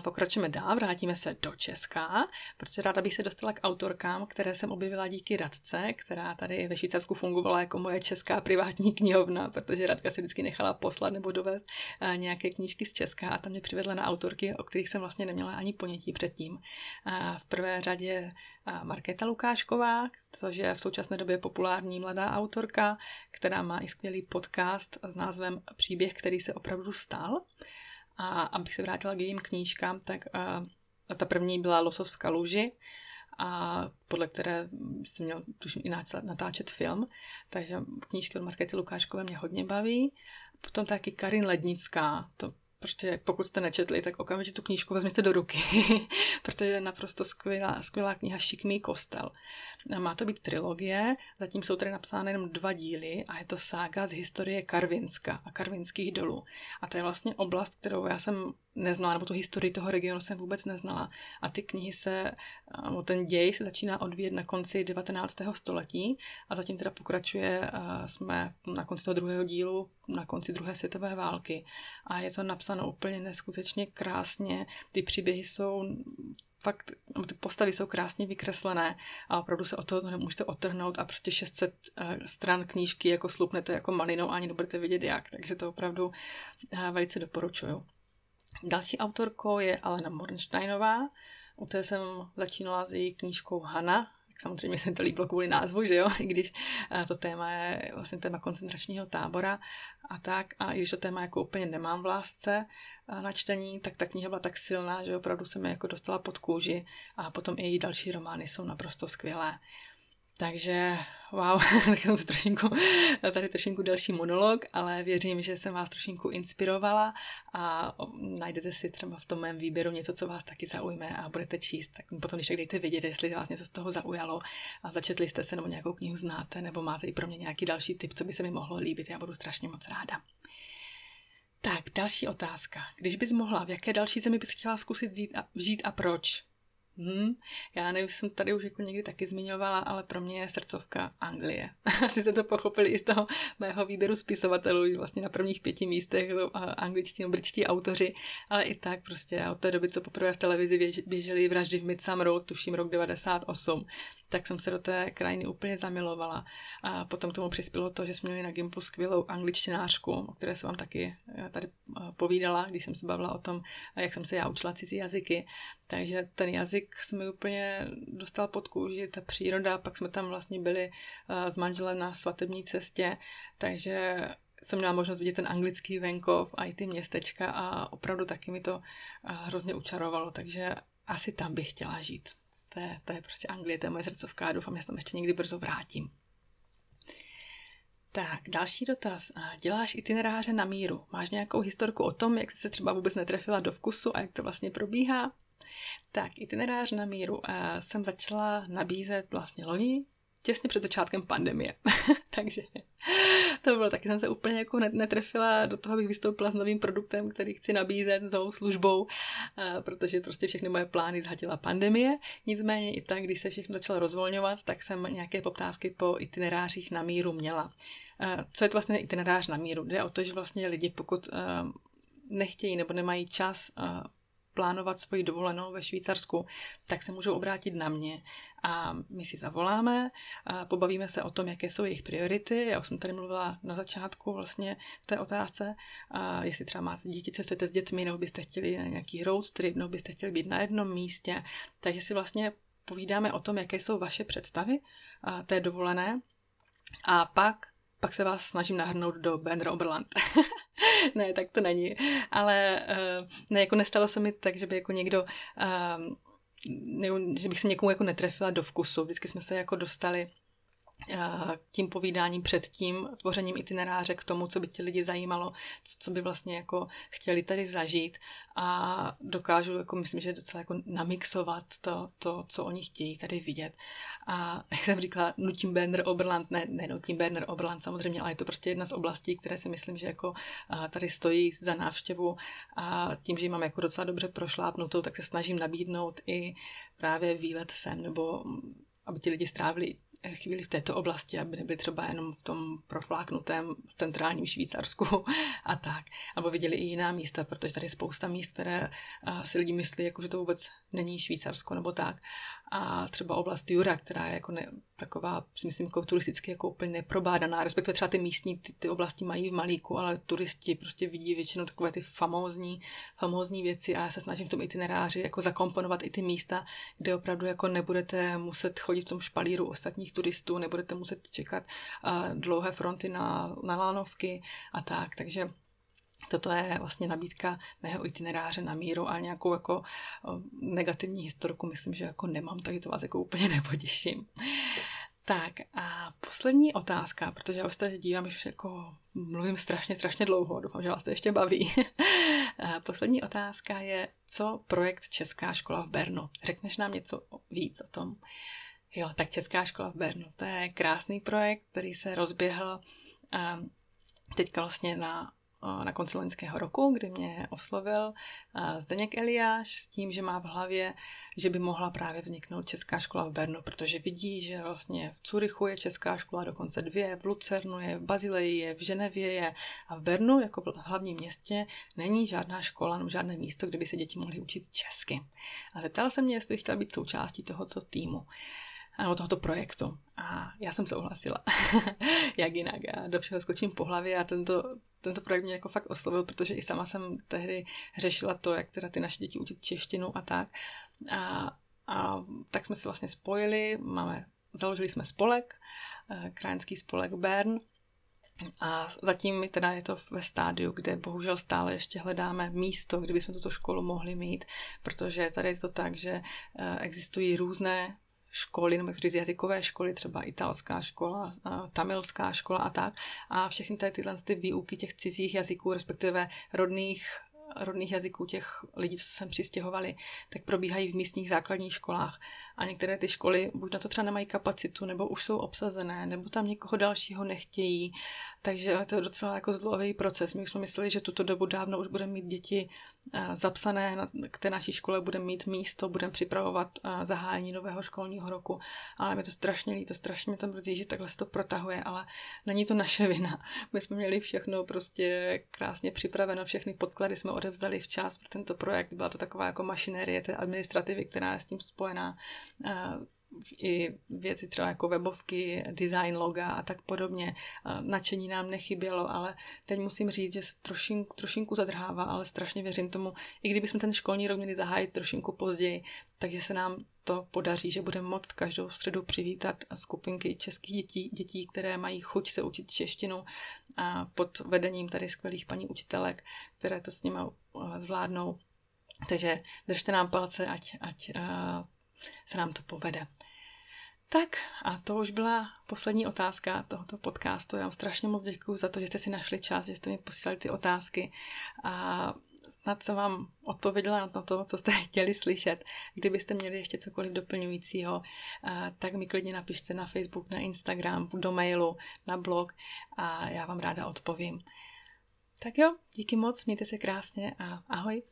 Pokračujeme dál, vrátíme se do Česka, protože ráda bych se dostala k autorkám, které jsem objevila díky Radce, která tady ve Švýcarsku fungovala jako moje česká privátní knihovna, protože Radka se vždycky nechala poslat nebo dovést eh, nějaké knížky z Česka a tam mě přivedla na autorky, o kterých jsem vlastně neměla ani ponětí předtím. V prvé řadě Markéta Lukášková, což je v současné době populární mladá autorka, která má i skvělý podcast s názvem Příběh, který se opravdu stal. A abych se vrátila k jejím knížkám, tak uh, ta první byla Losos v kaluži, a podle které jsem měl tuším i natáčet film. Takže knížky od Markety Lukáškové mě hodně baví. Potom taky Karin Lednická, to prostě pokud jste nečetli, tak okamžitě tu knížku vezměte do ruky, protože je naprosto skvělá, skvělá kniha Šikmý kostel. Má to být trilogie, zatím jsou tady napsány jenom dva díly a je to sága z historie Karvinska a Karvinských dolů. A to je vlastně oblast, kterou já jsem neznala, nebo tu historii toho regionu jsem vůbec neznala. A ty knihy se, ten děj se začíná odvíjet na konci 19. století a zatím teda pokračuje, jsme na konci toho druhého dílu, na konci druhé světové války. A je to napsáno úplně neskutečně krásně. Ty příběhy jsou fakt, ty postavy jsou krásně vykreslené a opravdu se o to nemůžete otrhnout a prostě 600 eh, stran knížky jako slupnete jako malinou a ani nebudete vědět jak, takže to opravdu eh, velice doporučuju. Další autorkou je Alena Mornsteinová, u té jsem začínala s její knížkou Hana, samozřejmě se to líbilo kvůli názvu, že jo, i když eh, to téma je vlastně téma koncentračního tábora a tak, a i když to téma jako úplně nemám v lásce eh, na čtení, tak ta kniha byla tak silná, že opravdu se mi jako dostala pod kůži a potom i její další romány jsou naprosto skvělé. Takže wow, tak jsem trošinku, tady trošinku další monolog, ale věřím, že jsem vás trošinku inspirovala a najdete si třeba v tom mém výběru něco, co vás taky zaujme a budete číst. Tak potom, když tak dejte vědět, jestli vás něco z toho zaujalo a začetli jste se nebo nějakou knihu znáte, nebo máte i pro mě nějaký další tip, co by se mi mohlo líbit. Já budu strašně moc ráda. Tak, další otázka. Když bys mohla, v jaké další zemi bys chtěla zkusit žít a, žít a proč? Hmm, já nevím, jsem tady už jako někdy taky zmiňovala, ale pro mě je srdcovka Anglie. Asi jste to pochopili i z toho mého výběru spisovatelů, vlastně na prvních pěti místech angličtí nebo britští autoři, ale i tak prostě od té doby, co poprvé v televizi běžely vraždy v Midsummeru, tuším rok 98, tak jsem se do té krajiny úplně zamilovala. A potom tomu přispělo to, že jsme měli na Gimplu skvělou angličtinářku, o které jsem vám taky eh, tady eh, povídala, když jsem se bavila o tom, jak jsem se já učila cizí jazyky. Takže ten jazyk jsme úplně dostal pod kůži, ta příroda, pak jsme tam vlastně byli eh, s manželem na svatební cestě, takže jsem měla možnost vidět ten anglický venkov a i ty městečka a opravdu taky mi to hrozně učarovalo, takže asi tam bych chtěla žít. To je, to je prostě Anglie, to je moje srdcovka a doufám, že se tam ještě někdy brzo vrátím. Tak, další dotaz. Děláš itineráře na míru. Máš nějakou historku o tom, jak jsi se třeba vůbec netrefila do vkusu a jak to vlastně probíhá? Tak, itinerář na míru jsem začala nabízet vlastně loni, těsně před začátkem pandemie. Takže to bylo taky, jsem se úplně jako netrefila do toho, abych vystoupila s novým produktem, který chci nabízet, novou službou, protože prostě všechny moje plány zhatila pandemie. Nicméně i tak, když se všechno začalo rozvolňovat, tak jsem nějaké poptávky po itinerářích na míru měla. Co je to vlastně itinerář na míru? Jde o to, že vlastně lidi, pokud nechtějí nebo nemají čas plánovat svoji dovolenou ve Švýcarsku, tak se můžou obrátit na mě a my si zavoláme, a pobavíme se o tom, jaké jsou jejich priority. Já už jsem tady mluvila na začátku vlastně v té otázce, a jestli třeba máte děti, cestujete s dětmi, nebo byste chtěli na nějaký road trip, nebo byste chtěli být na jednom místě. Takže si vlastně povídáme o tom, jaké jsou vaše představy té dovolené a pak pak se vás snažím nahrnout do Bender Oberland. ne, tak to není. Ale uh, ne, jako nestalo se mi tak, že by jako někdo, uh, ne, že bych se někomu jako netrefila do vkusu. Vždycky jsme se jako dostali tím povídáním před tím tvořením itineráře k tomu, co by ti lidi zajímalo, co by vlastně jako chtěli tady zažít a dokážu, jako myslím, že docela jako namixovat to, to, co oni chtějí tady vidět. A jak jsem říkala, nutím Berner Oberland, ne, ne nutím Berner Oberland samozřejmě, ale je to prostě jedna z oblastí, které si myslím, že jako tady stojí za návštěvu a tím, že ji mám jako docela dobře prošlápnutou, tak se snažím nabídnout i právě výlet sem, nebo aby ti lidi strávili chvíli v této oblasti, aby nebyli třeba jenom v tom profláknutém centrálním Švýcarsku a tak. Nebo viděli i jiná místa, protože tady je spousta míst, které si lidi myslí, jako, že to vůbec není Švýcarsko nebo tak a třeba oblast Jura, která je jako ne, taková, si myslím, jako turisticky jako úplně neprobádaná, respektive třeba ty místní ty, ty oblasti mají v malíku, ale turisti prostě vidí většinou takové ty famózní, famózní věci a já se snažím v tom itineráři jako zakomponovat i ty místa, kde opravdu jako nebudete muset chodit v tom špalíru ostatních turistů, nebudete muset čekat uh, dlouhé fronty na, na lanovky a tak, takže Toto je vlastně nabídka mého itineráře na míru a nějakou jako negativní historku myslím, že jako nemám, takže to vás jako úplně nepotěším. Tak a poslední otázka, protože já už se dívám, že jako mluvím strašně, strašně dlouho, doufám, že vás to ještě baví. poslední otázka je, co projekt Česká škola v Bernu? Řekneš nám něco víc o tom? Jo, tak Česká škola v Bernu, to je krásný projekt, který se rozběhl teďka vlastně na na konci loňského roku, kdy mě oslovil Zdeněk Eliáš s tím, že má v hlavě, že by mohla právě vzniknout Česká škola v Bernu, protože vidí, že vlastně v Curychu je Česká škola dokonce dvě, v Lucernu je, v Bazileji je, v Ženevě je a v Bernu jako v hlavním městě není žádná škola nebo žádné místo, kde by se děti mohly učit česky. A zeptal se mě, jestli chtěla být součástí tohoto týmu nebo tohoto projektu. A já jsem souhlasila. Jak jinak. Já do všeho skočím po hlavě a tento, tento projekt mě jako fakt oslovil, protože i sama jsem tehdy řešila to, jak teda ty naše děti učit češtinu a tak. A, a tak jsme se vlastně spojili, máme, založili jsme spolek, eh, krajenský spolek Bern, a zatím teda je to ve stádiu, kde bohužel stále ještě hledáme místo, kde bychom tuto školu mohli mít, protože tady je to tak, že eh, existují různé školy, nebo říct jazykové školy, třeba italská škola, tamilská škola a tak. A všechny tady tyhle ty výuky těch cizích jazyků, respektive rodných rodných jazyků těch lidí, co se sem přistěhovali, tak probíhají v místních základních školách. A některé ty školy buď na to třeba nemají kapacitu, nebo už jsou obsazené, nebo tam někoho dalšího nechtějí. Takže to je docela jako zdlouhavý proces. My už jsme mysleli, že tuto dobu dávno už budeme mít děti eh, zapsané k té naší škole, budeme mít místo, budeme připravovat eh, zahájení nového školního roku. Ale mi to strašně líto, strašně mi to mrzí, že takhle se to protahuje, ale není to naše vina. My jsme měli všechno prostě krásně připraveno, všechny podklady jsme odevzdali včas pro tento projekt. Byla to taková jako mašinérie té administrativy, která je s tím spojená i věci třeba jako webovky, design loga a tak podobně. Načení nám nechybělo, ale teď musím říct, že se trošinku, trošinku zadrhává, ale strašně věřím tomu, i kdybychom ten školní rok měli zahájit trošinku později, takže se nám to podaří, že budeme moct každou středu přivítat skupinky českých dětí, dětí, které mají chuť se učit češtinu a pod vedením tady skvělých paní učitelek, které to s nimi zvládnou. Takže držte nám palce, ať, ať se nám to povede. Tak a to už byla poslední otázka tohoto podcastu. Já vám strašně moc děkuji za to, že jste si našli čas, že jste mi posílali ty otázky a snad jsem vám odpověděla na to, co jste chtěli slyšet. Kdybyste měli ještě cokoliv doplňujícího, tak mi klidně napište na Facebook, na Instagram, do mailu, na blog a já vám ráda odpovím. Tak jo, díky moc, mějte se krásně a ahoj.